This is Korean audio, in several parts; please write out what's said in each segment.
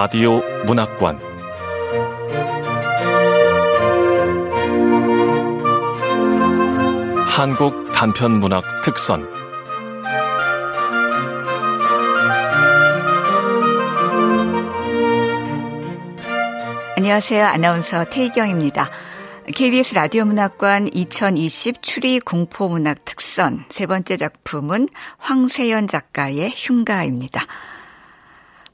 라디오 문학관 한국 단편 문학 특선 안녕하세요. 아나운서 태희경입니다. KBS 라디오 문학관 2020 추리 공포 문학 특선 세 번째 작품은 황세연 작가의 흉가입니다.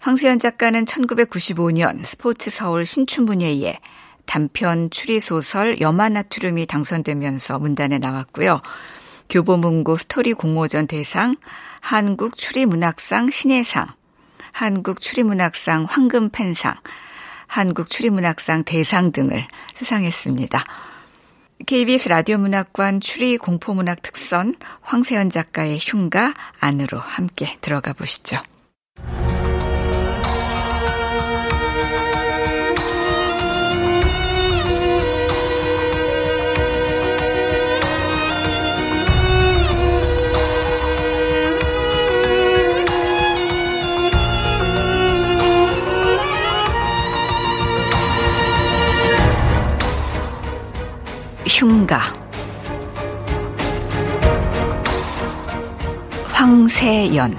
황세연 작가는 1995년 스포츠 서울 신춘문예에 단편 추리소설 여마나트륨이 당선되면서 문단에 나왔고요. 교보문고 스토리 공모전 대상, 한국 추리문학상 신예상, 한국 추리문학상 황금펜상, 한국 추리문학상 대상 등을 수상했습니다. KBS 라디오 문학관 추리 공포문학 특선 황세연 작가의 흉가 안으로 함께 들어가 보시죠. 흉가 황세연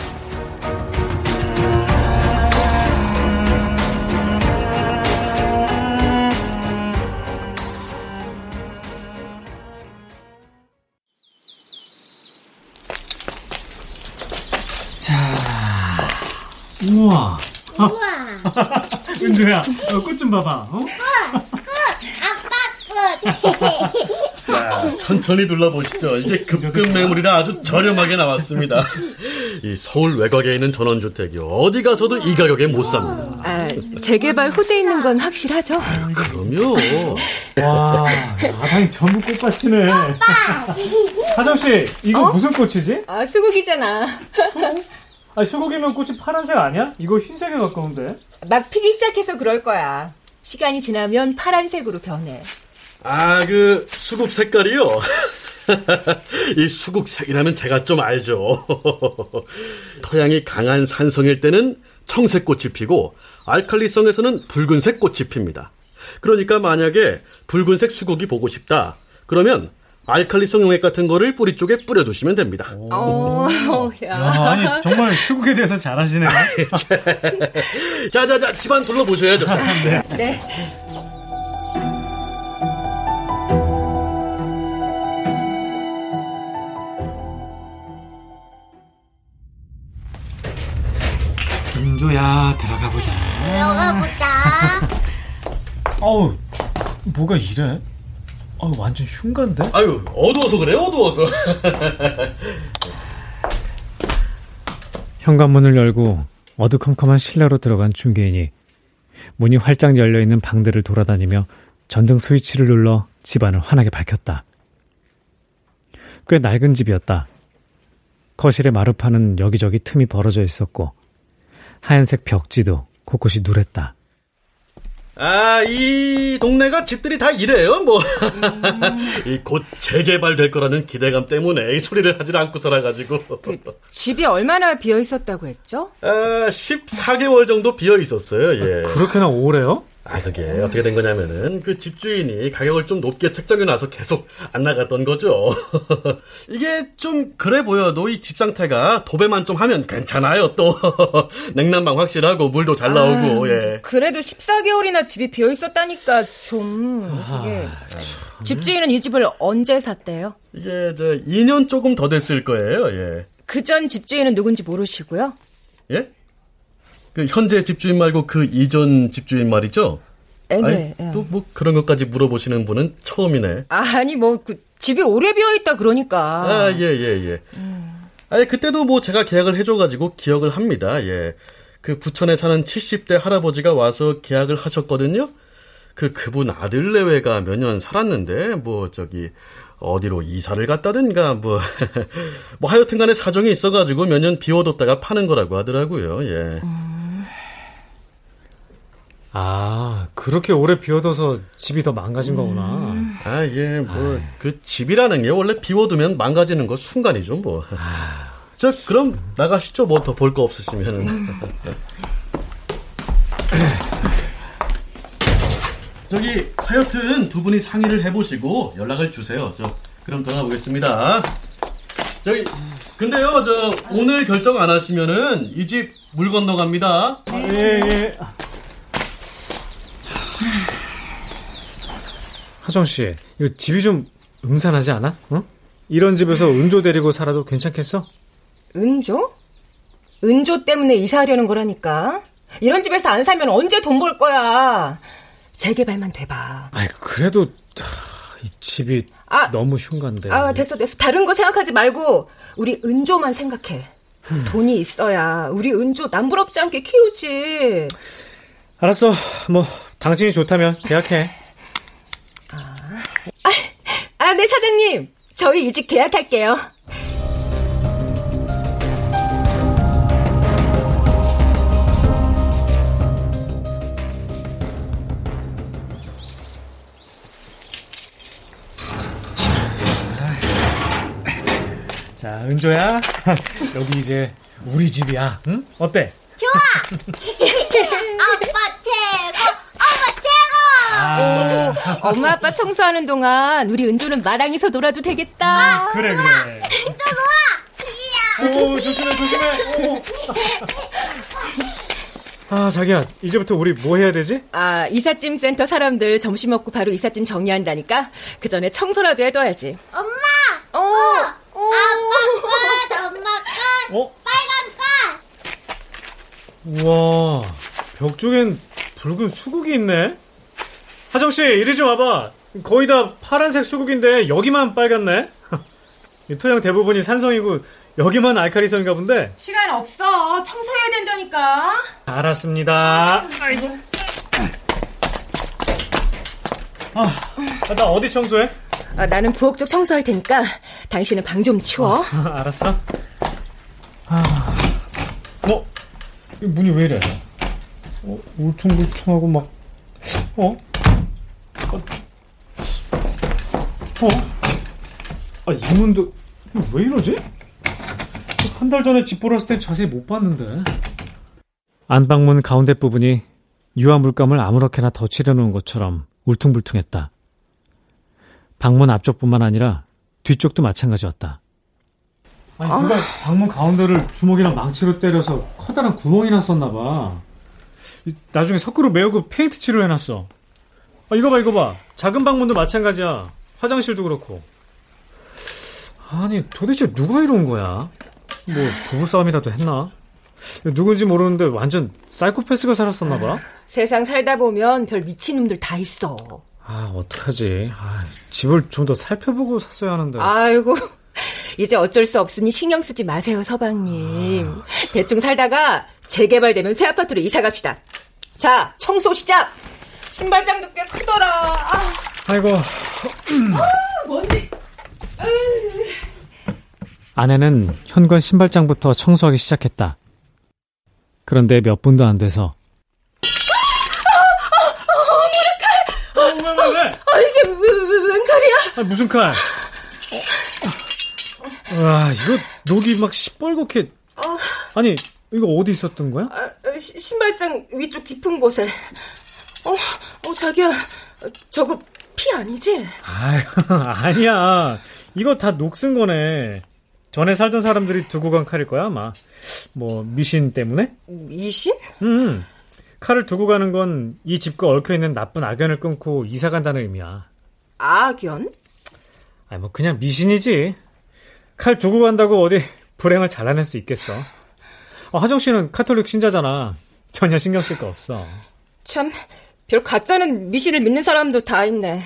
자, 우와. 우와. 은주야, 어, 꽃좀 봐봐. 어? 꽃, 꽃, 아빠 꽃. 자, 천천히 둘러보시죠. 이게 급급 매물이라 아주 저렴하게 나왔습니다. 이 서울 외곽에 있는 전원주택이 어디 가서도 이 가격에 못 삽니다. 아, 재개발 호재 있는 건 확실하죠? 그럼요. 와, 마당이 전부 꽃밭이네. 하정씨, 이거 어? 무슨 꽃이지? 아, 수국이잖아. 아니, 수국이면 꽃이 파란색 아니야? 이거 흰색에 가까운데. 막 피기 시작해서 그럴 거야. 시간이 지나면 파란색으로 변해. 아, 그 수국 색깔이요. 이 수국 색이라면 제가 좀 알죠. 토양이 강한 산성일 때는 청색 꽃이 피고 알칼리성에서는 붉은색 꽃이 핍니다. 그러니까 만약에 붉은색 수국이 보고 싶다. 그러면 알칼리성 용액 같은 거를 뿌리 쪽에 뿌려두시면 됩니다. 어, 야. 야, 아니, 정말 수국에 대해서 잘 아시네. 자자자 집안 둘러보셔야죠. 네. 은조야, 들어가 보자. 들어가 보자. 어우, 뭐가 이래? 어, 완전 흉가인데? 아유 어두워서 그래 어두워서. 현관문을 열고 어두컴컴한 실내로 들어간 중개인이 문이 활짝 열려 있는 방들을 돌아다니며 전등 스위치를 눌러 집안을 환하게 밝혔다. 꽤 낡은 집이었다. 거실에 마루판은 여기저기 틈이 벌어져 있었고 하얀색 벽지도 곳곳이 누랬다. 아, 이 동네가 집들이 다 이래요, 뭐. 이 곧 재개발될 거라는 기대감 때문에 이 소리를 하질 않고 살아가지고. 그 집이 얼마나 비어 있었다고 했죠? 아, 14개월 정도 비어 있었어요, 예. 그렇게나 오래요? 아, 그게 어떻게 된 거냐면은 그 집주인이 가격을 좀 높게 책정해 놔서 계속 안 나갔던 거죠. 이게 좀 그래 보여도 이 집 상태가 도배만 좀 하면 괜찮아요, 또. 냉난방 확실하고 물도 잘 나오고, 예. 그래도 14개월이나 집이 비어 있었다니까 좀 이게 집주인은 이 집을 언제 샀대요? 이게 저 2년 조금 더 됐을 거예요, 예. 그 전 집주인은 누군지 모르시고요. 예? 그 현재 집주인 말고 그 이전 집주인 말이죠? 네, 네. 아니, 또뭐 그런 것까지 물어보시는 분은 처음이네. 아니 뭐 그 집이 오래 비어 있다 그러니까. 아, 예, 예, 예. 아니, 그때도 뭐 제가 계약을 해줘가지고 기억을 합니다, 예. 그 부천에 사는 70대 할아버지가 와서 계약을 하셨거든요? 그, 그분 아들 내외가 몇 년 살았는데, 뭐, 저기, 어디로 이사를 갔다든가, 뭐, 뭐 하여튼 간에 사정이 있어가지고 몇 년 비워뒀다가 파는 거라고 하더라고요, 예. 아, 그렇게 오래 비워둬서 집이 더 망가진 거구나. 아, 예, 뭐, 그 집이라는 게 원래 비워두면 망가지는 거 순간이죠, 뭐. 저, 그럼 나가시죠, 뭐 더 볼 거 없으시면은. 저기 하여튼 두 분이 상의를 해보시고 연락을 주세요. 저 그럼 전화 보겠습니다. 저기 근데요 저 오늘 결정 안 하시면은 이 집 물 건너갑니다. 예, 예. 하정 씨, 이거 집이 좀 음산하지 않아? 어? 이런 집에서 은조 데리고 살아도 괜찮겠어? 은조? 은조 때문에 이사하려는 거라니까. 이런 집에서 안 살면 언제 돈 벌 거야. 재개발만 돼봐. 아이, 그래도 하, 이 집이 아, 너무 흉간데. 아, 됐어, 됐어. 다른 거 생각하지 말고 우리 은조만 생각해. 돈이 있어야 우리 은조 남부럽지 않게 키우지. 알았어. 뭐 당신이 좋다면 계약해. 아, 네, 사장님. 저희 이집 계약할게요. 자, 은조야. 여기 이제 우리 집이야. 응? 어때? 최고! 아빠 최 고! 오, 엄마 아빠 청소하는 동안 우리 은조는 마당에서 놀아도 되겠다. 그래, 그래. 오, 조심해, 조심해. 오. 아, 자기야. 이제부터 우리 뭐 해야 되지? 아, 이삿짐 센터 사람들 점심 먹고 바로 이삿짐 정리한다니까? 그 전에 청소라도 해둬야지. 엄마! 어, 어. 아빠 꽃! 엄마 꽃! 어? 빨간 꽃! 우와, 벽 쪽엔 붉은 수국이 있네. 하정 씨, 이리 좀 와봐. 거의 다 파란색 수국인데, 여기만 빨갛네? 이 토양 대부분이 산성이고, 여기만 알카리성인가 본데? 시간 없어. 청소해야 된다니까. 알았습니다. 아이고. 아, 나 어디 청소해? 아, 나는 부엌 쪽 청소할 테니까 당신은 방 좀 치워. 알았어. 아, 어? 이 문이 왜 이래? 어, 울퉁불퉁하고 막, 어? 어? 어? 아, 이 문도, 왜 이러지? 한 달 전에 집 보러 왔을 땐 자세히 못 봤는데. 안방문 가운데 부분이 유화 물감을 아무렇게나 덧칠해 놓은 것처럼 울퉁불퉁했다. 방문 앞쪽뿐만 아니라 뒤쪽도 마찬가지였다. 아니 누가 방문 가운데를 주먹이랑 망치로 때려서 커다란 구멍이 났었나 봐. 이- 나중에 석고로 메우고 페인트 칠을 해놨어. 아, 이거 봐 이거 봐. 작은 방문도 마찬가지야. 화장실도 그렇고. 아니 도대체 누가 이런 거야? 뭐 부부싸움이라도 했나? 누군지 모르는데 완전 사이코패스가 살았었나 봐. 세상 살다 보면 별 미친놈들 다 있어. 아 어떡하지. 아, 집을 좀 더 살펴보고 샀어야 하는데. 아이고. 이제 어쩔 수 없으니 신경 쓰지 마세요, 서방님. 대충 살다가 재개발되면 새 아파트로 이사 갑시다. 자, 청소 시작! 신발장도 꽤 크더라. 아, 아이고 뭔지. 아내는 현관 신발장부터 청소하기 시작했다. 그런데 몇 분도 안 돼서 왜, 왜, 왜? 아, 이게 왜, 왜, 웬 칼이야? 아, 무슨 칼? 와, 이거 녹이 막 시뻘겋게. 아니, 이거 어디 있었던 거야? 아, 아, 시- 신발장 위쪽 깊은 곳에. 어, 어, 자기야. 어, 저거 피 아니지? 아유, 아니야. 이거 다녹쓴 거네. 전에 살던 사람들이 두고 간 칼일 거야, 아마. 뭐, 미신 때문에? 미신? 음. 칼을 두고 가는 건 이 집과 얽혀 있는 나쁜 악연을 끊고 이사 간다는 의미야. 악연? 아니, 뭐, 그냥 미신이지. 칼 두고 간다고 어디 불행을 잘라낼 수 있겠어. 어, 하정 씨는 카톨릭 신자잖아. 전혀 신경 쓸 거 없어. 참, 별 가짜는 미신을 믿는 사람도 다 있네.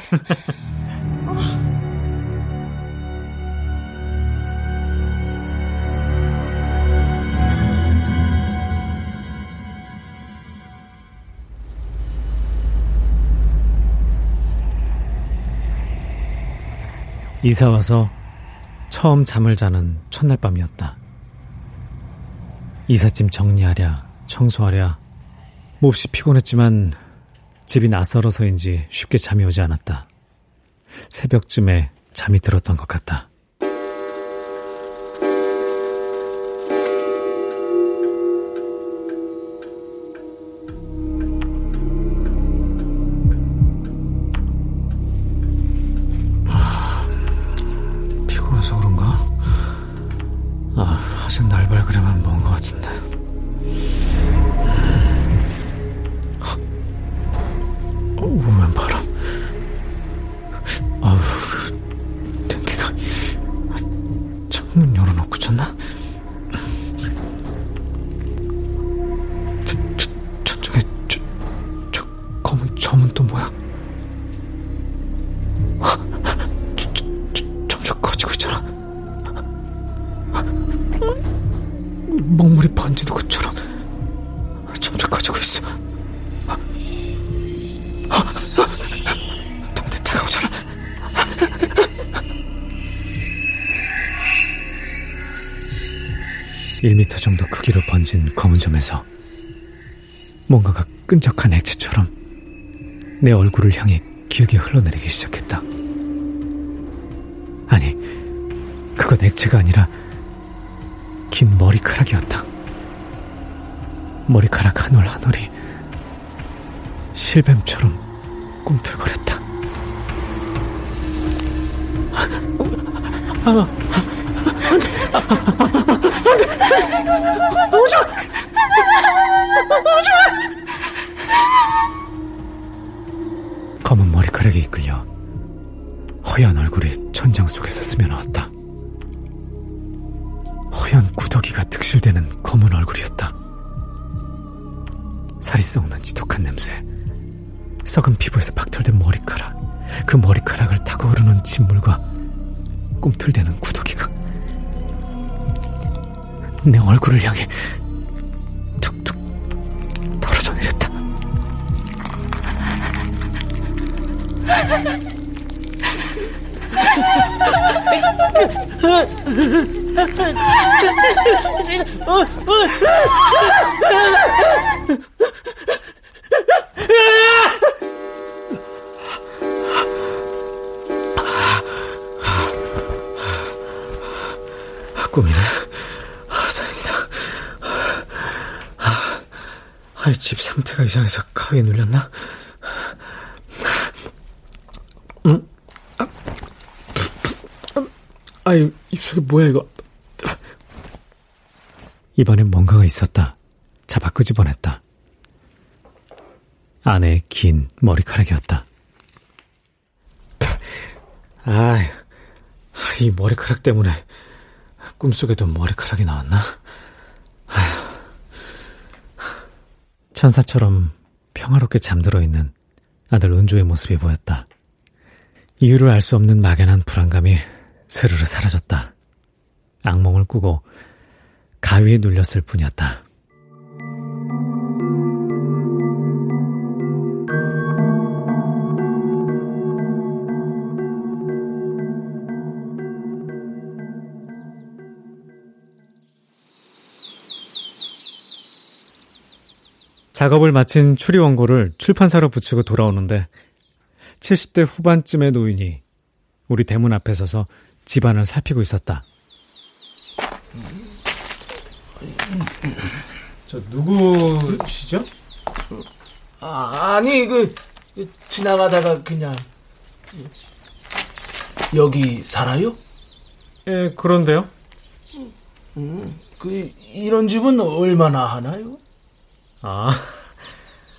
이사 와서 처음 잠을 자는 첫날 밤이었다. 이삿짐 정리하랴, 청소하랴, 몹시 피곤했지만 집이 낯설어서인지 쉽게 잠이 오지 않았다. 새벽쯤에 잠이 들었던 것 같다. 아, 피곤해서 그런가? 아, 아직 날발 그래만 먼 것 같은데. 먹물이 번지는 것처럼 점점 커지고 있어. 동네 다가오잖아. 1미터 정도 크기로 번진 검은 점에서 뭔가가 끈적한 액체처럼 내 얼굴을 향해 길게 흘러내리기 시작했다. 아니, 그건 액체가 아니라 긴 머리카락이었다. 머리카락 한 올 한 올이 실뱀처럼 꿈틀거렸다. 검은 머리카락에 이끌려 허연 얼굴이 천장 속에서 스며나왔다. 구더기가 득실대는 검은 얼굴이었다. 살이 썩는 지독한 냄새, 썩은 피부에서 박털된 머리카락, 그 머리카락을 타고 흐르는 진물과 꿈틀대는 구더기가 내 얼굴을 향해 툭툭 떨어져 내렸다. 꿈이네. 아, 다행이다. 아, 집 상태가 이상해서 가위에 눌렸나? 응? 아, 아이, 입속에 뭐야, 이거? 이번엔 뭔가가 있었다. 잡아 끄집어냈다. 아내의 긴 머리카락이었다. 아, 이 머리카락 때문에 꿈속에도 머리카락이 나왔나? 아휴. 천사처럼 평화롭게 잠들어 있는 아들 은조의 모습이 보였다. 이유를 알 수 없는 막연한 불안감이 스르르 사라졌다. 악몽을 꾸고 가위에 눌렸을 뿐이었다. 작업을 마친 추리 원고를 출판사로 붙이고 돌아오는데 70대 후반쯤의 노인이 우리 대문 앞에 서서 집안을 살피고 있었다. 저 누구시죠? 아, 아니 그 지나가다가 그냥 여기 살아요? 예, 그런데요. 그 이런 집은 얼마나 하나요? 아,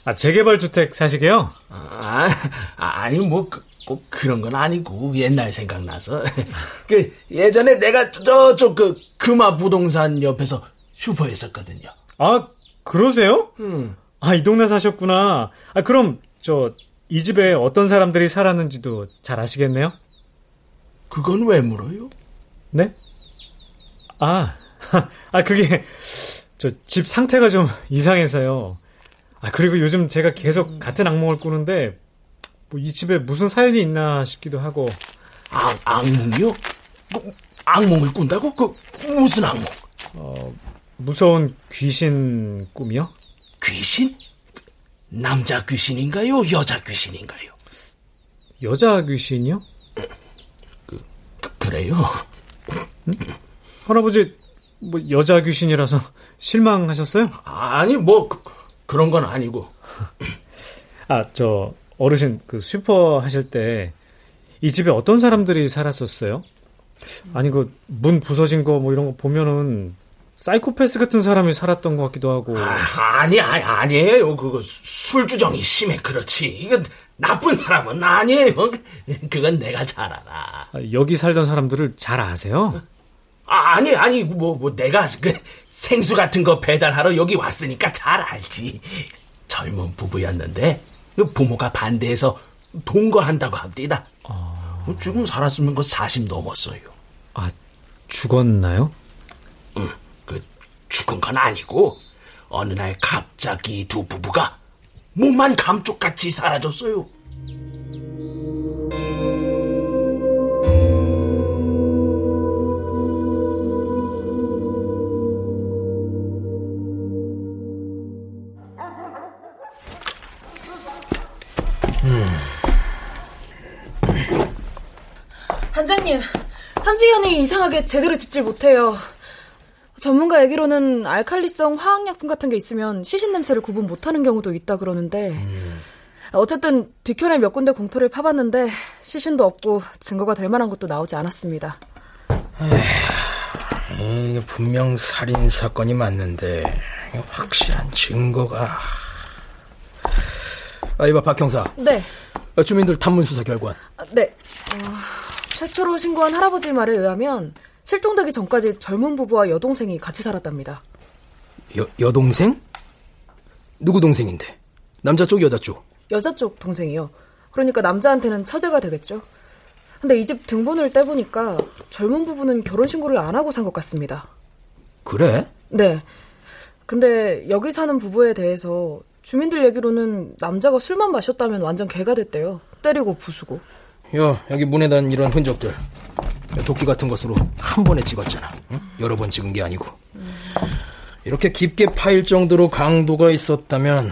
아 재개발 주택 사시게요? 아, 아니 뭐꼭 그런 건 아니고 옛날 생각나서 그 예전에 내가 저쪽 그 금화 부동산 옆에서 슈퍼 했었거든요. 아, 그러세요? 음. 아, 이 동네 사셨구나. 아, 그럼 저 이 집에 어떤 사람들이 살았는지도 잘 아시겠네요? 그건 왜 물어요? 네? 아, 아 그게 저 집 상태가 좀 이상해서요. 아 그리고 요즘 제가 계속 같은 악몽을 꾸는데 뭐 이 집에 무슨 사연이 있나 싶기도 하고. 악, 악몽이요? 그, 악몽을 꾼다고? 그 무슨 악몽? 어, 무서운 귀신 꿈이요? 귀신? 남자 귀신인가요? 여자 귀신인가요? 여자 귀신이요? 그, 그 래요? 할아버지 뭐 여자 귀신이라서 실망하셨어요? 아니 뭐 그, 런 건 아니고. 아 저 어르신 그 슈퍼 하실 때 이 집에 어떤 사람들이 살았었어요? 아니 그 문 부서진 거 뭐 이런 거 보면은 사이코패스 같은 사람이 살았던 것 같기도 하고. 아, 아니, 아니, 아니 에요. 그거 술주정이 심해, 그렇지. 이건 나쁜 사람은 아니에요. 그건 내가 잘 알아. 아, 여기 살던 사람들을 잘 아세요? 아, 아니, 아니, 뭐, 뭐, 내가 그 생수 같은 거 배달하러 여기 왔으니까 잘 알지. 젊은 부부였는데, 그 부모가 반대해서 동거한다고 합니다. 아... 지금 살았으면 그 40 넘었어요. 아, 죽었나요? 응, 그, 죽은 건 아니고, 어느 날 갑자기 두 부부가 몸만 감쪽같이 사라졌어요. 반장님, 탐지견이 이상하게 제대로 집질 못해요. 전문가 얘기로는 알칼리성 화학약품 같은 게 있으면 시신 냄새를 구분 못하는 경우도 있다 그러는데 음. 어쨌든 뒤편에 몇 군데 공터를 파봤는데 시신도 없고 증거가 될 만한 것도 나오지 않았습니다. 에이, 분명 살인 사건이 맞는데 확실한 증거가 아 이봐 박 형사. 네. 주민들 탐문 수사 결과. 아, 네. 어, 최초로 신고한 할아버지 말에 의하면 실종되기 전까지 젊은 부부와 여동생이 같이 살았답니다. 여, 여동생? 누구 동생인데? 남자 쪽, 여자 쪽? 여자 쪽 동생이요. 그러니까 남자한테는 처제가 되겠죠. 근데 이 집 등본을 떼보니까 젊은 부부는 결혼신고를 안 하고 산 것 같습니다. 그래? 네. 근데 여기 사는 부부에 대해서 주민들 얘기로는 남자가 술만 마셨다면 완전 개가 됐대요. 때리고 부수고. 야, 여기 문에 단 이런 흔적들. 도끼 같은 것으로 한 번에 찍었잖아. 응? 여러 번 찍은 게 아니고. 이렇게 깊게 파일 정도로 강도가 있었다면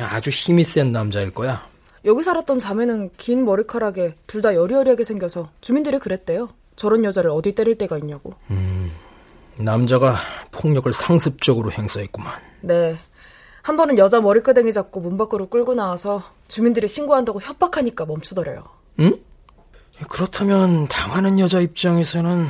아주 힘이 센 남자일 거야. 여기 살았던 자매는 긴 머리카락에 둘 다 여리여리하게 생겨서 주민들이 그랬대요. 저런 여자를 어디 때릴 때가 있냐고. 음, 남자가 폭력을 상습적으로 행사했구만. 네. 한 번은 여자 머리끄댕이 잡고 문 밖으로 끌고 나와서 주민들이 신고한다고 협박하니까 멈추더래요. 응? 그렇다면 당하는 여자 입장에서는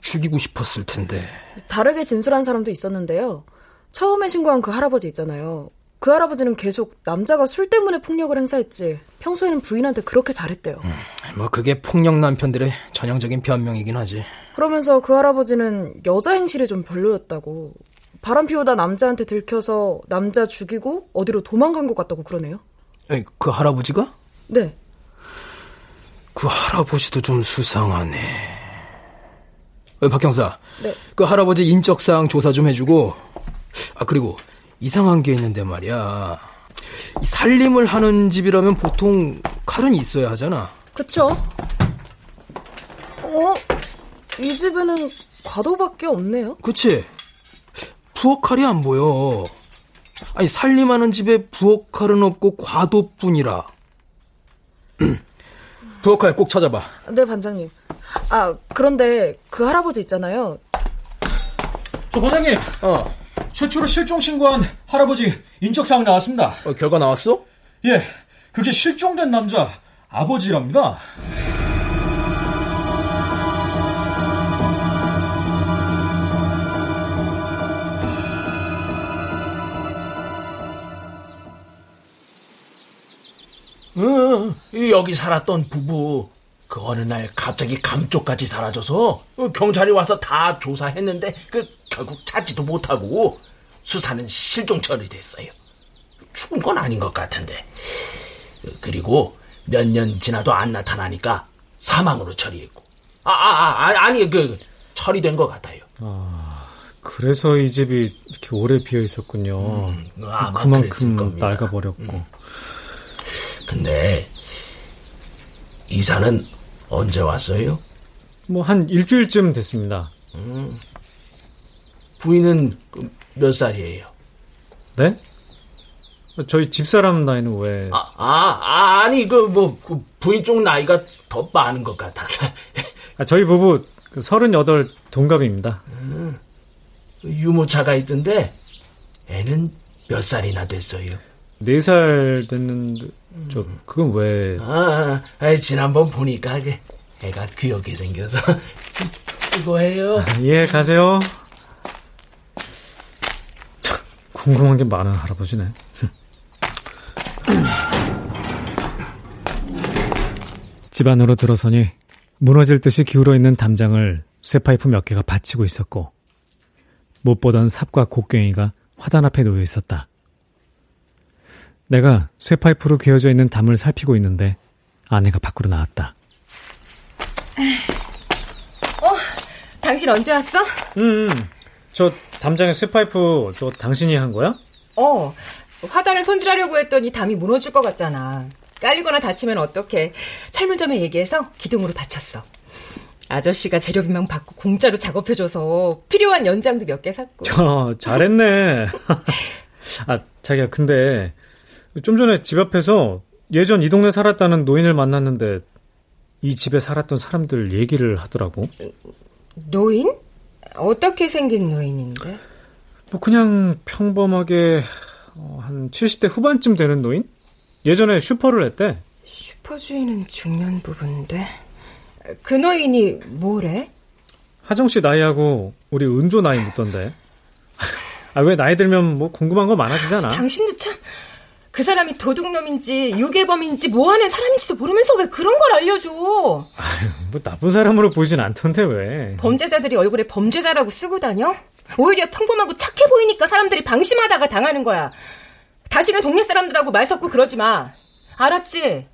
죽이고 싶었을 텐데. 다르게 진술한 사람도 있었는데요. 처음에 신고한 그 할아버지 있잖아요. 그 할아버지는 계속 남자가 술 때문에 폭력을 행사했지 평소에는 부인한테 그렇게 잘했대요. 음, 뭐 그게 폭력 남편들의 전형적인 변명이긴 하지. 그러면서 그 할아버지는 여자 행실이 좀 별로였다고 바람 피우다 남자한테 들켜서 남자 죽이고 어디로 도망간 것 같다고 그러네요. 에이, 그 할아버지가? 네. 그 할아버지도 좀 수상하네. 박 형사. 네. 그 할아버지 인적사항 조사 좀 해주고. 아 그리고 이상한 게 있는데 말이야. 이 살림을 하는 집이라면 보통 칼은 있어야 하잖아. 그쵸? 어? 이 집에는 과도밖에 없네요. 그치? 부엌 칼이 안 보여. 아니 살림하는 집에 부엌 칼은 없고 과도뿐이라. 부엌칼 꼭 찾아봐. 네, 반장님. 아, 그런데 그 할아버지 있잖아요. 저 반장님. 어. 최초로 실종 신고한 할아버지 인적 사항 나왔습니다. 어, 결과 나왔어? 예. 그게 실종된 남자 아버지랍니다. 어, 여기 살았던 부부 그 어느 날 갑자기 감쪽같이 사라져서 경찰이 와서 다 조사했는데 그 결국 찾지도 못하고 수사는 실종 처리됐어요. 죽은 건 아닌 것 같은데. 그리고 몇 년 지나도 안 나타나니까 사망으로 처리했고. 아, 아, 아 아니 그 처리된 것 같아요. 아, 그래서 이 집이 이렇게 오래 비어 있었군요. 음, 그만큼 낡아 버렸고. 음. 근데 이사는 언제 왔어요? 뭐 한 일주일쯤 됐습니다. 음. 부인은 몇 살이에요? 네? 저희 집사람 나이는 왜? 아, 아, 아 니 그뭐 그 부인 쪽 나이가 더 많은 것 같아서. 아, 저희 부부 38그 동갑입니다. 음, 유모차가 있던데 애는 몇 살이나 됐어요? 4살 됐는데 저 그건 왜? 아, 아 지난번 보니까 애가 귀엽게 생겨서 수고해요. 아, 예, 가세요. 궁금한 게 많은 할아버지네. 집 안으로 들어서니 무너질 듯이 기울어 있는 담장을 쇠파이프 몇 개가 받치고 있었고 못 보던 삽과 곡괭이가 화단 앞에 놓여 있었다. 내가 쇠파이프로 귀어져 있는 담을 살피고 있는데 아내가 밖으로 나왔다. 어, 당신 언제 왔어? 음, 저 담장에 쇠파이프 저 당신이 한 거야? 어, 화단을 손질하려고 했더니 담이 무너질 것 같잖아. 깔리거나 다치면 어떡해. 철물점에 얘기해서 기둥으로 받쳤어. 아저씨가 재료비만 받고 공짜로 작업해줘서 필요한 연장도 몇 개 샀고. 저 잘했네. 아 자기야 근데 좀 전에 집 앞에서 예전 이 동네 살았다는 노인을 만났는데 이 집에 살았던 사람들 얘기를 하더라고. 노인? 어떻게 생긴 노인인데? 뭐 그냥 평범하게 어, 한 70대 후반쯤 되는 노인? 예전에 슈퍼를 했대. 슈퍼 주인은 중년 부부인데 그 노인이 뭐래? 하정 씨 나이하고 우리 은조 나이 묻던데. 아, 왜 나이 들면 뭐 궁금한 거 많아지잖아. 당신도 참. 그 사람이 도둑놈인지 유괴범인지 뭐하는 사람인지도 모르면서 왜 그런 걸 알려줘? 아유, 뭐 나쁜 사람으로 보이진 않던데 왜? 범죄자들이 얼굴에 범죄자라고 쓰고 다녀? 오히려 평범하고 착해 보이니까 사람들이 방심하다가 당하는 거야. 다시는 동네 사람들하고 말 섞고 그러지 마. 알았지?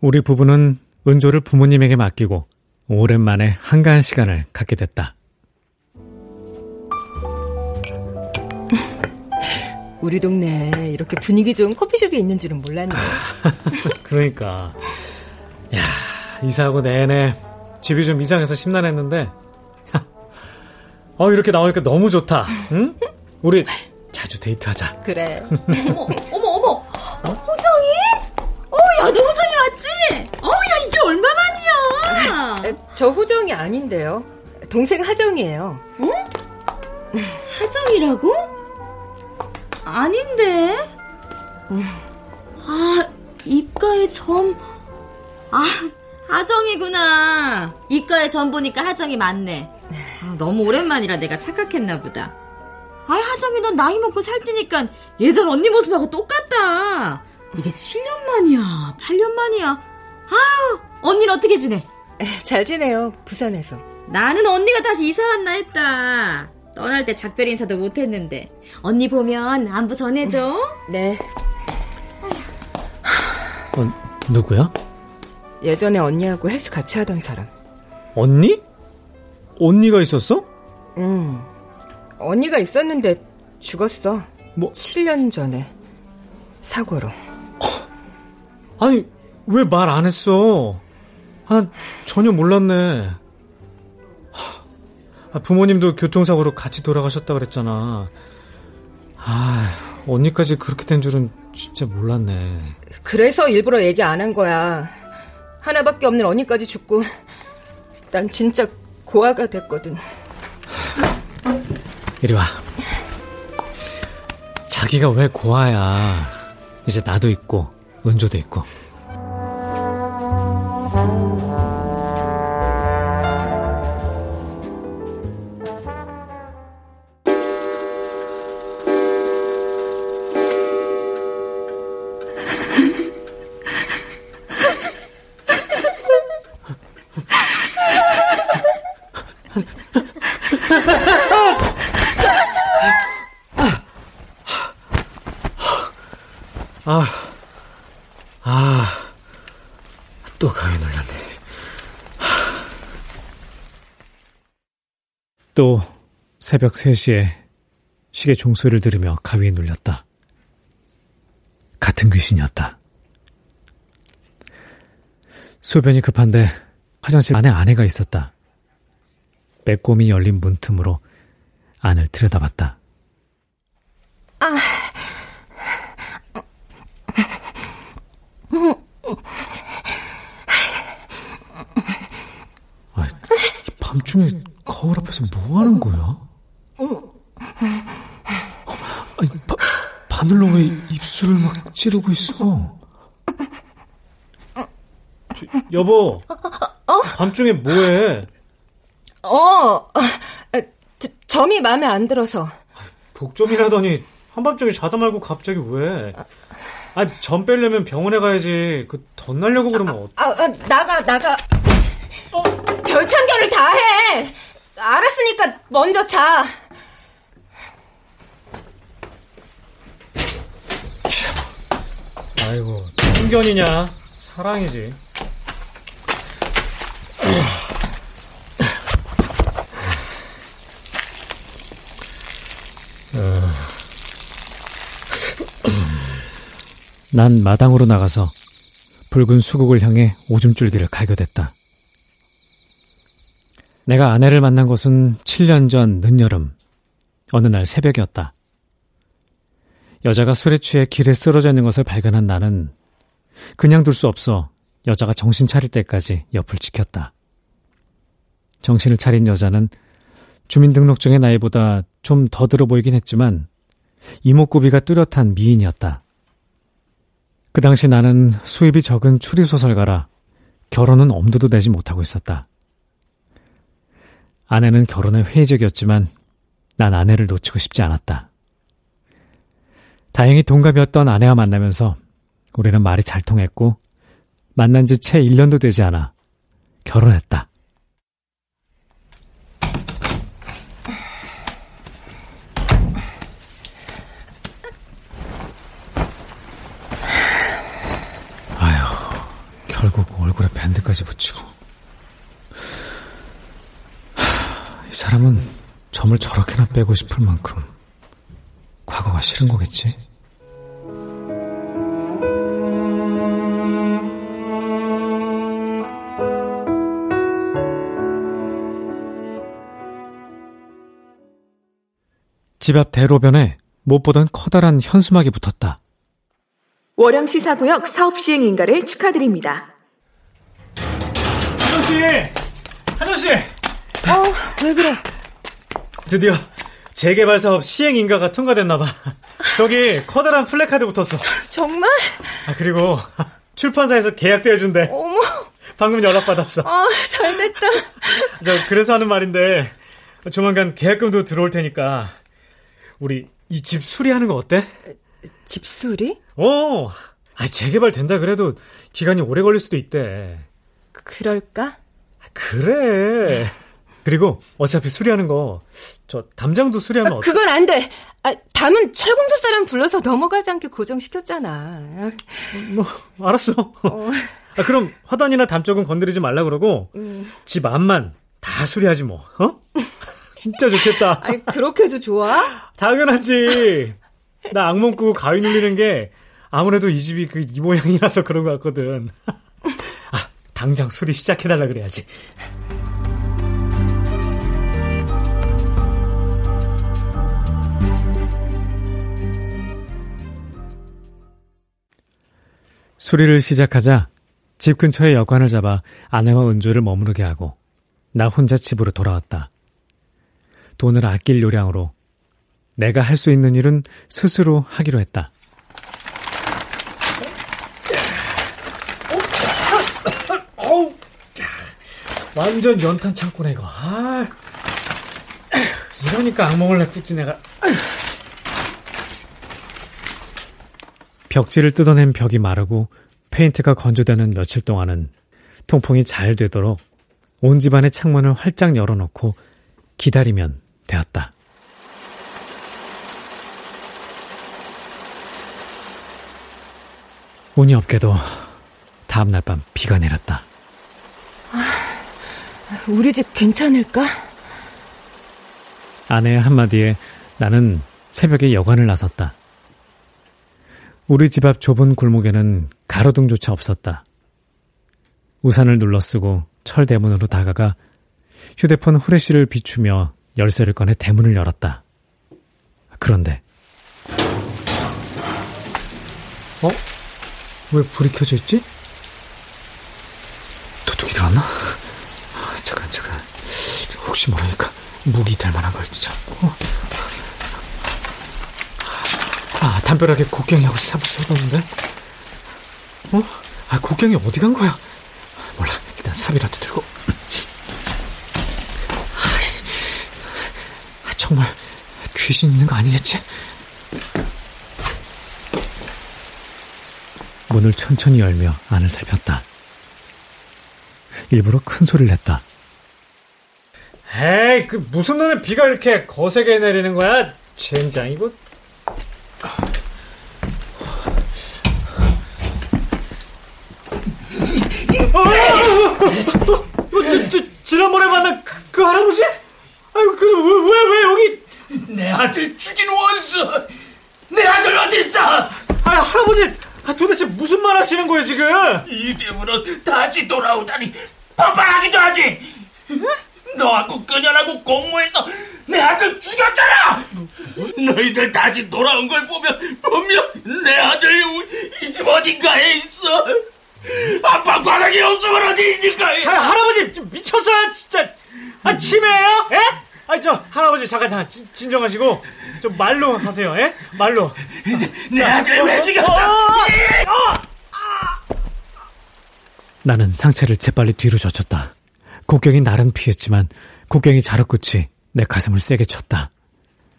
우리 부부는 은조를 부모님에게 맡기고 오랜만에 한가한 시간을 갖게 됐다. 우리 동네에 이렇게 분위기 좋은 커피숍이 있는 줄은 몰랐네. 그러니까. 야, 이사하고 내내 집이 좀 이상해서 심란했는데, 어, 이렇게 나오니까 너무 좋다. 응? 우리 자주 데이트하자. 그래. 어머, 어머, 어머. 호정이? 어, 야, 너 호정이 맞지? 어, 얼마만이야? 저 호정이 아닌데요. 동생 하정이에요. 응? 하정이라고? 아닌데? 아, 입가에 점. 아, 하정이구나. 입가에 점 보니까 하정이 맞네. 아, 너무 오랜만이라 내가 착각했나 보다. 아, 하정이 넌 나이 먹고 살찌니까 예전 언니 모습하고 똑같다. 이게 7년 만이야, 8년 만이야. 아유, 언니는 어떻게 지내? 잘 지내요, 부산에서. 나는 언니가 다시 이사 왔나 했다. 떠날 때 작별 인사도 못 했는데. 언니 보면 안부 전해줘. 네. 어, 누구야? 예전에 언니하고 헬스 같이 하던 사람. 언니? 언니가 있었어? 응. 언니가 있었는데 죽었어. 뭐? 7년 전에. 사고로. 아니, 왜 말 안 했어? 아, 전혀 몰랐네. 아, 부모님도 교통사고로 같이 돌아가셨다 그랬잖아. 아, 언니까지 그렇게 된 줄은 진짜 몰랐네. 그래서 일부러 얘기 안 한 거야. 하나밖에 없는 언니까지 죽고 난 진짜 고아가 됐거든. 이리 와. 자기가 왜 고아야. 이제 나도 있고 은조도 있고. 아, 새벽 3시에 시계 종소리를 들으며 가위에 눌렸다. 같은 귀신이었다. 소변이 급한데 화장실 안에 아내가 있었다. 빼꼼히 열린 문틈으로 안을 들여다봤다. 아, 아, 밤중에 거울 앞에서 뭐 하는 거야? 아니, 바, 바늘로 왜 입술을 막 찌르고 있어? 여보. 어? 밤중에 뭐해? 어, 점이 마음에 안 들어서. 복점이라더니 한밤중에 자다 말고 갑자기 왜? 아니, 점 빼려면 병원에 가야지. 그, 덧날려고 그러면 어 아, 아, 나가, 나가. 어? 별참견을 다 해! 알았으니까 먼저 자. 아이고, 편견이냐? 사랑이지. 난 마당으로 나가서 붉은 수국을 향해 오줌줄기를 갈겨댔다. 내가 아내를 만난 것은 7년 전 늦여름, 어느 날 새벽이었다. 여자가 술에 취해 길에 쓰러져 있는 것을 발견한 나는 그냥 둘 수 없어 여자가 정신 차릴 때까지 옆을 지켰다. 정신을 차린 여자는 주민등록증의 나이보다 좀 더 들어 보이긴 했지만 이목구비가 뚜렷한 미인이었다. 그 당시 나는 수입이 적은 추리소설가라 결혼은 엄두도 내지 못하고 있었다. 아내는 결혼에 회의적이었지만 난 아내를 놓치고 싶지 않았다. 다행히 동갑이었던 아내와 만나면서 우리는 말이 잘 통했고 만난 지 채 1년도 되지 않아 결혼했다. 결국 얼굴에 밴드까지 붙이고. 이 사람은 점을 저렇게나 빼고 싶을 만큼 과거가 싫은 거겠지? 집 앞 대로변에 못 보던 커다란 현수막이 붙었다. 월양 시 사구역 사업 시행 인가를 축하드립니다. 아저씨! 아저씨! 어, 왜 그래? 드디어 재개발 사업 시행 인가가 통과됐나 봐. 저기 커다란 플래카드 붙었어. 정말? 아, 그리고 출판사에서 계약도 해준대. 어머. 방금 연락 받았어. 아, 잘 됐다. 저, 그래서 하는 말인데, 조만간 계약금도 들어올 테니까, 우리 이 집 수리하는 거 어때? 집 수리? 어, 아, 재개발 된다 그래도 기간이 오래 걸릴 수도 있대. 그럴까? 그래. 그리고 어차피 수리하는 거, 저 담장도 수리하면 아, 어때? 그건 안 돼. 아, 담은 철공소 사람 불러서 넘어가지 않게 고정시켰잖아. 뭐, 알았어. 어. 아, 그럼 화단이나 담 쪽은 건드리지 말라 그러고, 음. 집 앞만 다 수리하지 뭐, 어? 진짜 좋겠다. 아니, 그렇게도 좋아? 당연하지. 나 악몽 꾸고 가위 눌리는 게 아무래도 이 집이 그 이 모양이라서 그런 것 같거든. 아, 당장 수리 시작해달라 그래야지. 수리를 시작하자 집 근처에 여관을 잡아 아내와 은주를 머무르게 하고 나 혼자 집으로 돌아왔다. 돈을 아낄 요량으로 내가 할 수 있는 일은 스스로 하기로 했다. 완전 연탄 창고네 이거. 아, 이러니까 악몽을 내꾸지 내가. 벽지를 뜯어낸 벽이 마르고 페인트가 건조되는 며칠 동안은 통풍이 잘 되도록 온 집안의 창문을 활짝 열어놓고 기다리면 되었다. 운이 없게도 다음날 밤 비가 내렸다. 아, 우리 집 괜찮을까? 아내의 한마디에 나는 새벽에 여관을 나섰다. 우리 집 앞 좁은 골목에는 가로등조차 없었다. 우산을 눌러 쓰고 철 대문으로 다가가 휴대폰 후레쉬를 비추며 열쇠를 꺼내 대문을 열었다. 그런데 어? 왜 불이 켜져 있지? 도둑이 들었나? 아, 잠깐 잠깐 혹시 모르니까 무기 될 만한 걸 어? 아 담벼락에 곡괭이하고 삽을 쏟았는데 어? 아 곡괭이 어디 간 거야? 일단 삽이라도 들고. 정말 귀신 있는 거 아니겠지? 문을 천천히 열며 안을 살폈다. 일부러 큰 소리를 냈다. 에이, 그 무슨 놈의 비가 이렇게 거세게 내리는 거야? 젠장 이거. 지난번에 만난 그, 그 할아버지? 아유, 그, 왜, 왜, 여기? 내 아들 죽인 원수! 내 아들 어딨어? 아, 할아버지, 아, 도대체 무슨 말 하시는 거예요, 지금? 이제부로 다시 돌아오다니, 뻔뻔하기도 하지! 너하고 그녀하고 공모해서 내 아들 죽였잖아! 너희들 다시 돌아온 걸 보면 분명 내 아들이 이 집 어딘가에 있어! 아빠 바닥에 없으면 어디 있을까? 아, 할아버지 미쳤어요 진짜 아 치매예요? 예? 아저 할아버지 잠깐 잠깐 진정하시고 좀 말로 하세요 예? 말로 내 아들 왜 죽였어? 어, 어, 어. 나는 상체를 재빨리 뒤로 젖혔다 곡경이 나름 피했지만 곡경이 자루끝이 내 가슴을 세게 쳤다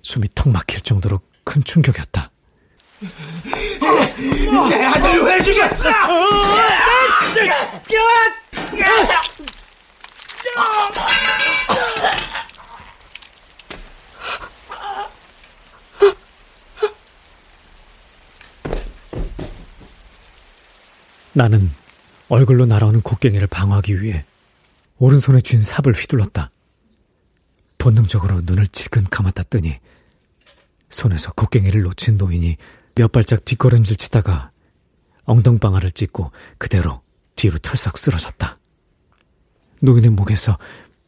숨이 턱 막힐 정도로 큰 충격이었다 내 아들 왜 죽였어? 나는 얼굴로 날아오는 곡괭이를 방어하기 위해 오른손에 쥔 삽을 휘둘렀다. 본능적으로 눈을 질끈 감았다 뜨니 손에서 곡괭이를 놓친 노인이 몇 발짝 뒷걸음질 치다가 엉덩방아를 찢고 그대로 뒤로 털썩 쓰러졌다. 노인의 목에서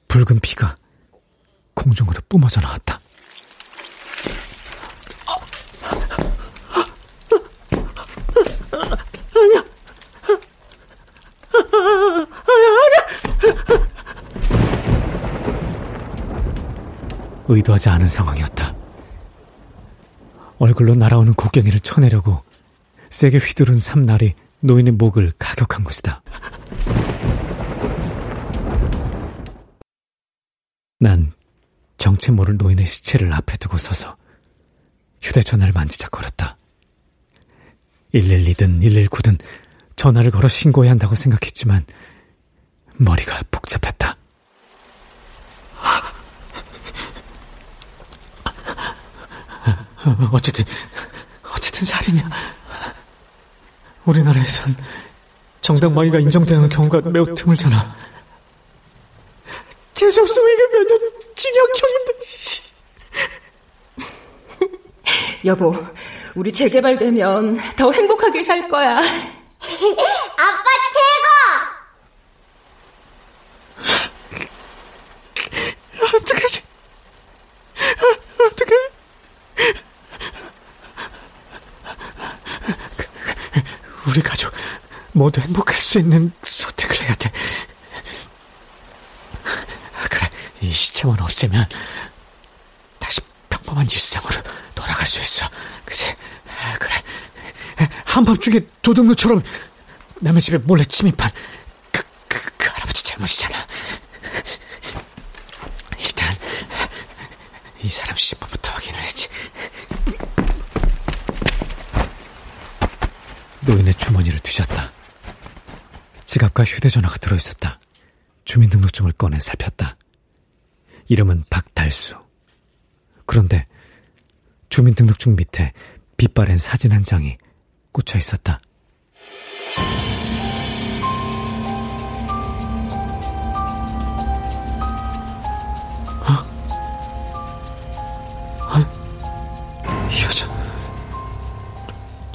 붉은 피가 공중으로 뿜어져 나왔다. 아니야. 아니야. 의도하지 않은 상황이었다. 얼굴로 날아오는 곡괭이를 쳐내려고 세게 휘두른 삼날이 노인의 목을 가격한 것이다. 난 정체 모를 노인의 시체를 앞에 두고 서서 휴대전화를 만지작거렸다. 112든 119든 전화를 걸어 신고해야 한다고 생각했지만 머리가 복잡했다. 어쨌든, 어쨌든 살인이야. 우리나라에선 정당방위가 인정되는 경우가 매우 드물잖아. 재수없으면 이게 몇 년 징역형인데. 여보, 우리 재개발되면 더 행복하게 살 거야. 아빠 최고! 어떡하지? 어떡해? 우리 가족 모두 행복할 수 있는 선택을 해야 돼. 그래, 이 시체만 없애면 다시 평범한 일상으로 돌아갈 수 있어. 그치? 그래. 한밤중에 도둑놈처럼 남의 집에 몰래 침입한 그, 그, 그 할아버지 잘못이잖아. 일단 이 사람 신분부터 확인을 했지. 노인의 주머니를 뒤졌다. 지갑과 휴대전화가 들어있었다. 주민등록증을 꺼내 살폈다. 이름은 박달수. 그런데 주민등록증 밑에 빛바랜 사진 한 장이 꽂혀 있었다. 아, 아, 이 여자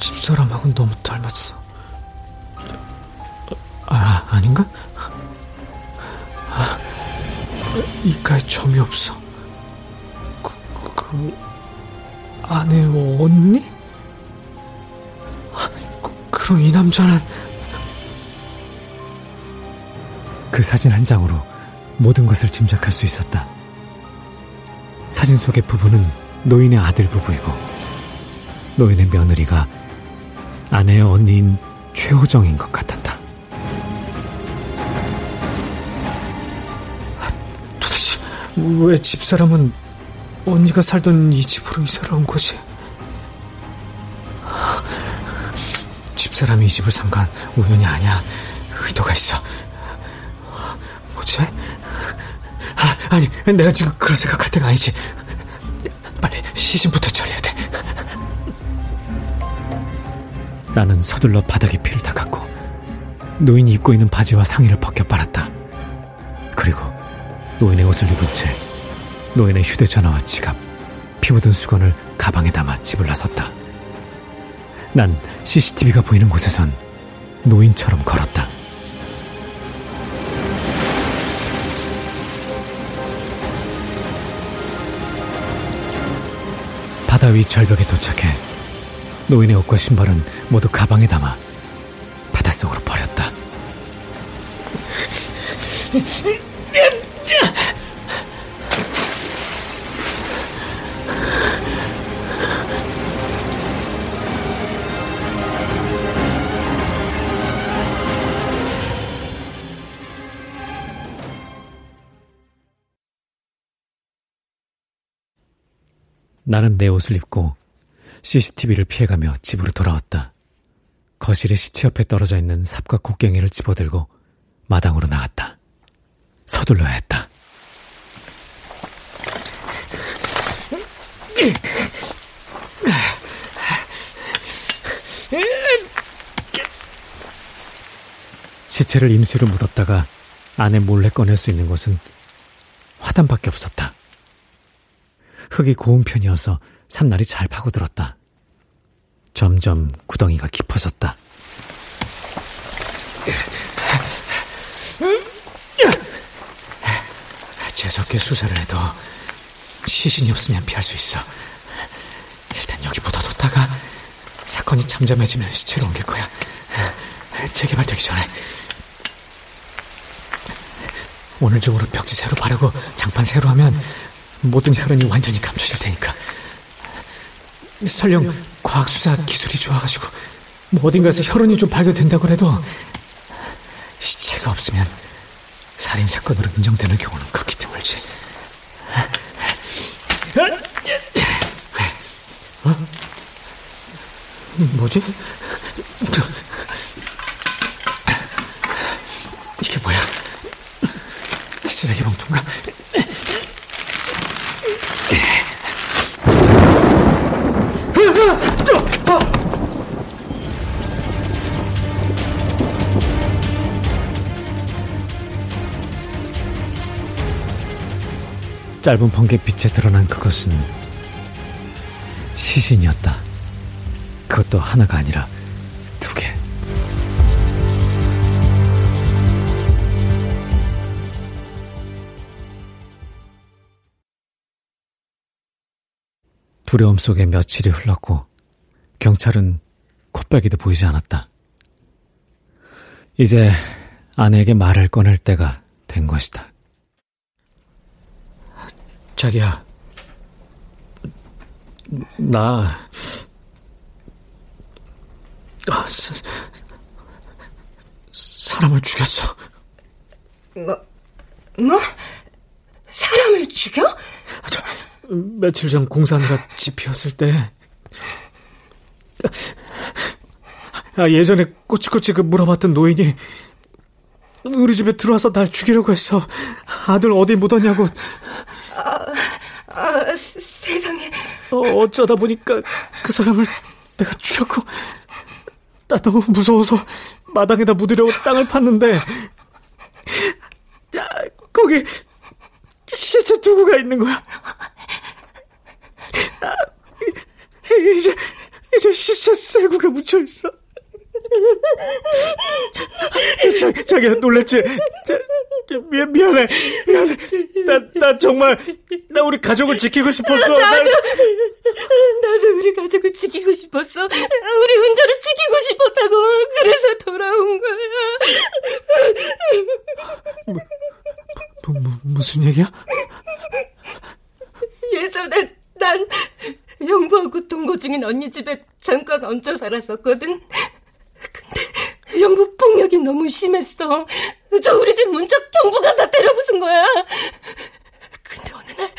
집사람하고 너무 닮았어. 아, 아닌가? 아, 이가에 점이 없어. 그, 그 아내 언니? 아, 그, 그럼 이 남자는 그 사진 한 장으로 모든 것을 짐작할 수 있었다. 사진 속의 부부는 노인의 아들 부부이고 노인의 며느리가 아내의 언니인 최호정인 것 같았다. 왜 집사람은 언니가 살던 이 집으로 이사를 온 거지? 집사람이 이 집을 산 건 우연이 아니야. 의도가 있어. 뭐지? 아, 아니, 내가 지금 그런 생각할 때가 아니지. 빨리 시신부터 처리해야 돼. 나는 서둘러 바닥에 피를 닦았고 노인이 입고 있는 바지와 상의를 벗겨 빨았다. 노인의 옷을 입은 채 노인의 휴대전화와 지갑, 피 묻은 수건을 가방에 담아 집을 나섰다. 난 CCTV가 보이는 곳에선 노인처럼 걸었다. 바다 위 절벽에 도착해 노인의 옷과 신발은 모두 가방에 담아 바닷속으로 버렸다. 나는 내 옷을 입고 CCTV를 피해가며 집으로 돌아왔다. 거실의 시체 옆에 떨어져 있는 삽과 곡괭이를 집어들고 마당으로 나갔다. 서둘러야 했다. 시체를 임수로 묻었다가 안에 몰래 꺼낼 수 있는 곳은 화단밖에 없었다. 흙이 고운 편이어서 산날이 잘 파고들었다. 점점 구덩이가 깊어졌다. 재석게 수사를 해도 시신이 없으면 피할 수 있어. 일단 여기 묻어뒀다가 사건이 잠잠해지면 시체로 옮길 거야. 재개발되기 전에. 오늘 중으로 벽지 새로 바르고 장판 새로 하면 모든 혈흔이 완전히 감춰질 테니까. 설령 과학수사 기술이 좋아가지고 뭐 어딘가에서 혈흔이 좀 발견된다고 해도 시체가 없으면 살인 사건으로 인정되는 경우는 극히 드물지. 어? 뭐지? 이게 뭐야? 쓰레기 봉투인가? 짧은 번개빛에 드러난 그것은 시신이었다. 그것도 하나가 아니라 두려움 속에 며칠이 흘렀고 경찰은 콧배기도 보이지 않았다. 이제 아내에게 말을 꺼낼 때가 된 것이다. 자기야, 나, 아, 사, 사람을 죽였어. 뭐, 뭐? 사람을 죽여? 저, 며칠 전 공사하느라 집 비었을 때, 아, 예전에 꼬치꼬치 그 물어봤던 노인이 우리 집에 들어와서 날 죽이려고 했어. 아들 어디 묻었냐고. 아, 아 세상에. 어, 어쩌다 보니까 그 사람을 내가 죽였고, 나 너무 무서워서 마당에다 묻으려고 땅을 팠는데, 야, 거기 시체 두구가 있는 거야. 아, 이제, 이제 시체 쇠구가 묻혀 있어. 자, 자기야 놀랬지? 자, 미, 미안해 미안해 나, 나 정말 나 우리 가족을 지키고 싶었어 나도 나... 나도 우리 가족을 지키고 싶었어 우리 은자를 지키고 싶었다고 그래서 돌아온 거야 뭐, 뭐, 뭐, 무슨 얘기야? 예전에 난 영부하고 동거 중인 언니 집에 잠깐 얹혀 살았었거든. 근데 영부 폭력이 너무 심했어. 저 우리 집 문짝 경부가 다 때려부순 거야. 근데 어느 날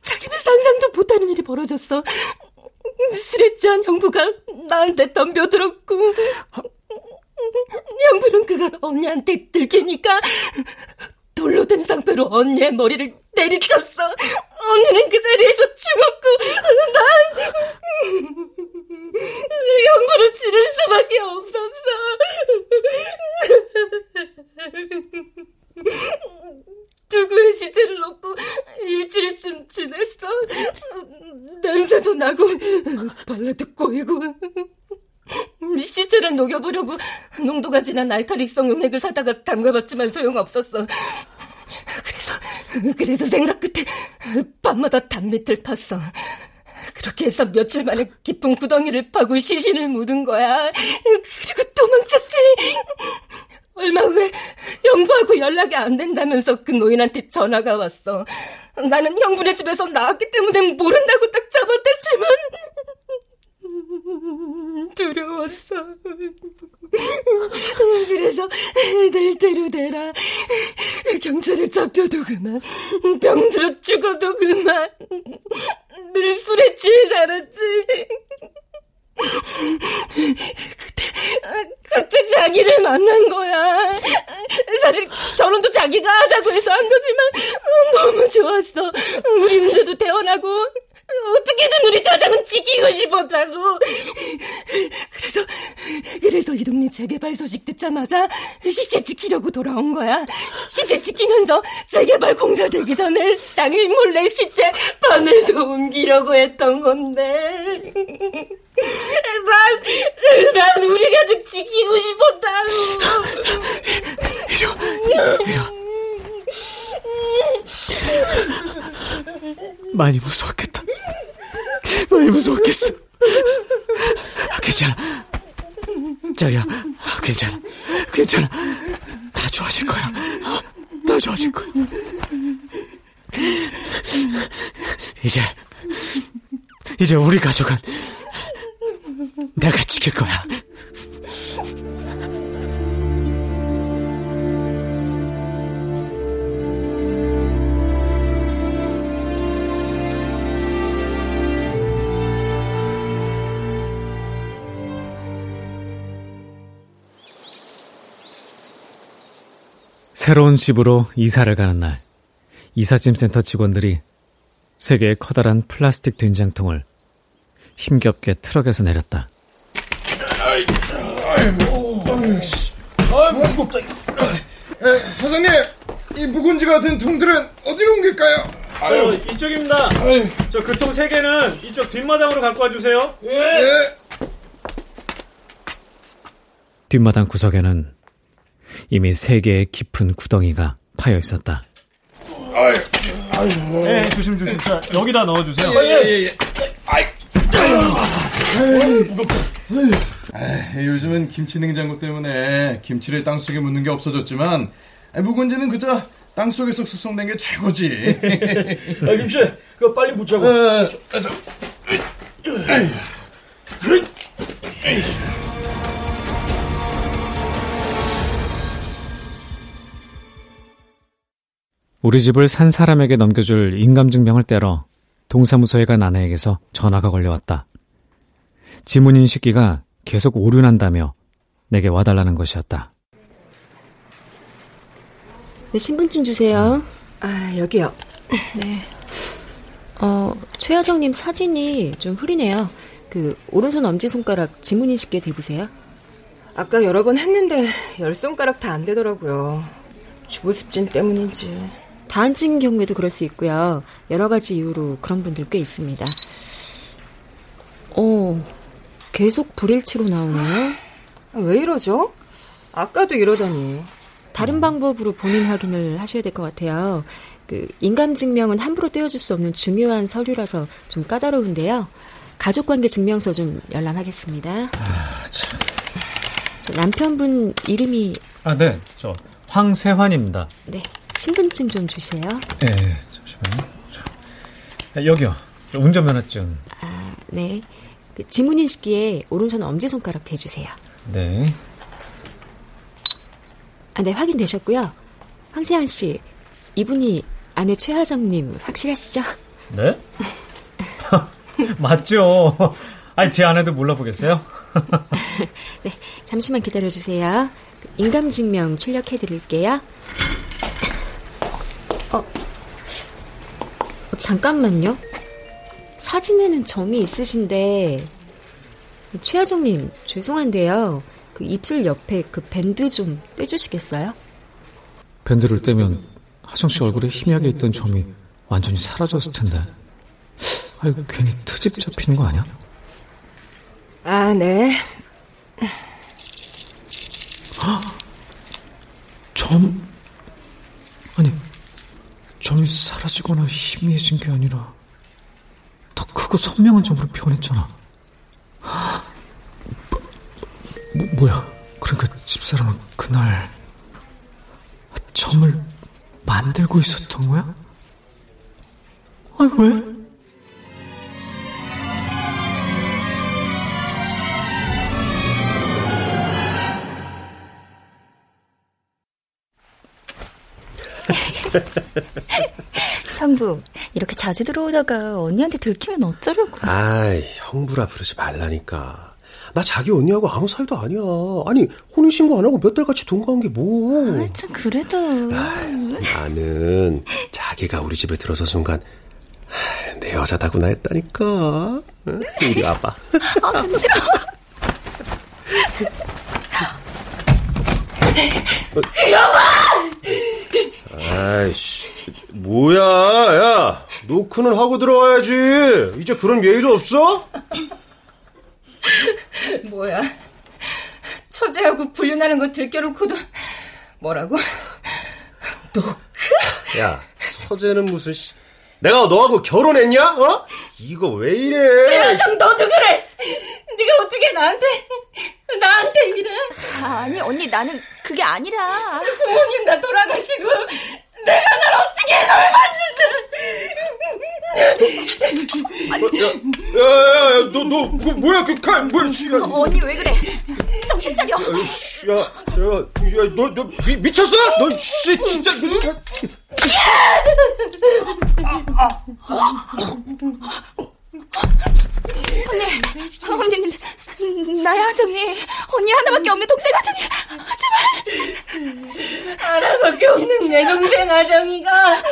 자기는 상상도 못하는 일이 벌어졌어. 술에 취한 영부가 나한테 덤벼들었고 영부는 그걸 언니한테 들키니까 돌로 된 상태로 언니의 머리를 내리쳤어. 언니는 그 자리에서 죽었고 난 형부를 치를 수밖에 없었어. 누구의 시체를 넣고 일주일쯤 지냈어. 냄새도 나고 벌레도 꼬이고 시체를 녹여보려고 농도가 진한 알칼리성 용액을 사다가 담가봤지만 소용없었어. 그래서 그래서 생각 끝에 밤마다 단밑을 팠어. 그렇게 해서 며칠 만에 깊은 구덩이를 파고 시신을 묻은 거야. 그리고 도망쳤지. 얼마 후에 영부하고 연락이 안 된다면서 그 노인한테 전화가 왔어. 나는 형부네 집에서 나왔기 때문에 모른다고 딱 잡아댔지만 두려웠어. 그래서 될 대로 되라. 경찰에 잡혀도 그만, 병들어 죽어도 그만. 늘 술에 취해 살았지. 그때, 그때 자기를 만난 거야. 사실 결혼도 자기가 하자고 해서 한 거지만 너무 좋았어. 우리 은재도 태어나고 어떻게든 우리 가장은 지키고 싶었다고. 그래서 그래서 이 동네 재개발 소식 듣자마자 시체 지키려고 돌아온 거야. 시체 지키면서 재개발 공사 되기 전에 당일 몰래 시체 반에서 옮기려고 했던 건데. 난, 난 우리 가족 지키고 싶었다고. 이려, 이려. 많이 무서웠겠다. 많이 무서웠겠어. 아, 괜찮아. 자기야, 괜찮아. 괜찮아. 다 좋아질 거야. 다 좋아질 거야. 이제, 이제 우리 가족은 내가 지킬 거야. 새로운 집으로 이사를 가는 날, 이삿짐 센터 직원들이 세 개의 커다란 플라스틱 된장통을 힘겹게 트럭에서 내렸다. 아이고, 아이고, 갑자기. 사장님, 이 묵은지 같은 통들은 어디로 옮길까요? 저 이쪽입니다. 저 그 통 세 개는 이쪽 뒷마당으로 갖고 와주세요. 예. 뒷마당 구석에는 이미 세 개의 깊은 구덩이가 파여 있었다. 아유, 아유, 네, 조심 조심. 자, 여기다 넣어 주세요. 예, 예, 예. 아이, 아유, 요즘은 김치 냉장고 때문에 김치를 땅 속에 묻는 게 없어졌지만 묵은지는 그저 땅 속에서 숙성된 게 최고지. 아, 김씨, 그거 빨리 묻자고. 어, 우리 집을 산 사람에게 넘겨줄 인감증명을 떼러 동사무소에 간 아내에게서 전화가 걸려왔다. 지문 인식기가 계속 오류난다며 내게 와달라는 것이었다. 네, 신분증 주세요. 아, 여기요. 네. 어, 최여정님 사진이 좀 흐리네요. 그, 오른손 엄지손가락 지문 인식기에 대보세요. 아까 여러 번 했는데 열 손가락 다 안 되더라고요. 주부습진 때문인지. 다안 찍은 경우에도 그럴 수 있고요. 여러 가지 이유로 그런 분들 꽤 있습니다. 어, 계속 불일치로 나오네요. 아, 왜 이러죠? 아까도 이러더니. 다른 방법으로 본인 확인을 하셔야 될 것 같아요. 그 인감 증명은 함부로 떼어줄 수 없는 중요한 서류라서 좀 까다로운데요. 가족관계 증명서 좀 열람하겠습니다. 아, 참. 저 남편분 이름이 아, 네. 저 황세환입니다. 네. 신분증 좀 주세요. 네, 잠시만요. 저, 여기요. 운전면허증. 아, 네. 그 지문 인식기에 오른손 엄지손가락 대주세요. 네. 아, 네, 확인되셨고요. 황세환 씨, 이분이 아내 최하정님 확실하시죠? 네? 맞죠. 아니, 제 아내도 몰라보겠어요? 네, 잠시만 기다려주세요. 인감증명 출력해드릴게요. 어, 어, 잠깐만요. 사진에는 점이 있으신데, 최하정님, 죄송한데요. 그 입술 옆에 그 밴드 좀 떼주시겠어요? 밴드를 떼면 하정 씨 얼굴에 희미하게 있던 점이 완전히 사라졌을 텐데. 아유, 괜히 트집 잡히는 거 아니야? 아, 네. 점? 아니, 점이 사라지거나 희미해진 게 아니라 더 크고 선명한 점으로 변했잖아. 뭐, 뭐야? 그러니까 집사람은 그날 점을 만들고 있었던 거야? 아니, 왜? 형부, 이렇게 자주 들어오다가 언니한테 들키면 어쩌려고. 아이, 형부라 부르지 말라니까. 나 자기 언니하고 아무 사이도 아니야. 아니, 혼인신고 안 하고 몇 달 같이 동거한 게 뭐. 아, 참, 그래도. 아이, 나는 자기가 우리 집에 들어서 순간, 내 여자다구나 했다니까. 응? 이리 와봐. 아, 간지러워. 여보! 아이씨, 뭐야, 야, 노크는 하고 들어와야지. 이제 그런 예의도 없어? 뭐야. 처제하고 불륜하는 거 들켜놓고도 뭐라고? 노크? 야, 처제는 무슨 씨. 내가 너하고 결혼했냐? 어? 이거 왜 이래? 최여정 너도 그래. 네가 어떻게 나한테 나한테 이래? 아, 아니, 언니, 나는 그게 아니라. 부모님 다 돌아가시고 내가 널 어떻게 야, 야, 야, 너, 너, 그 뭐야, 그 칼, 뭐야. 야, 어, 언니, 왜 그래? 정신 차려. 야, 씨, 야, 야, 야, 너, 너 미, 미쳤어? 너, 씨, 진짜. 언니, 언니, 나야, 하정이. 언니 하나밖에 없는 동생 하정이. 제발. 하나밖에 없는 내 동생 아정이가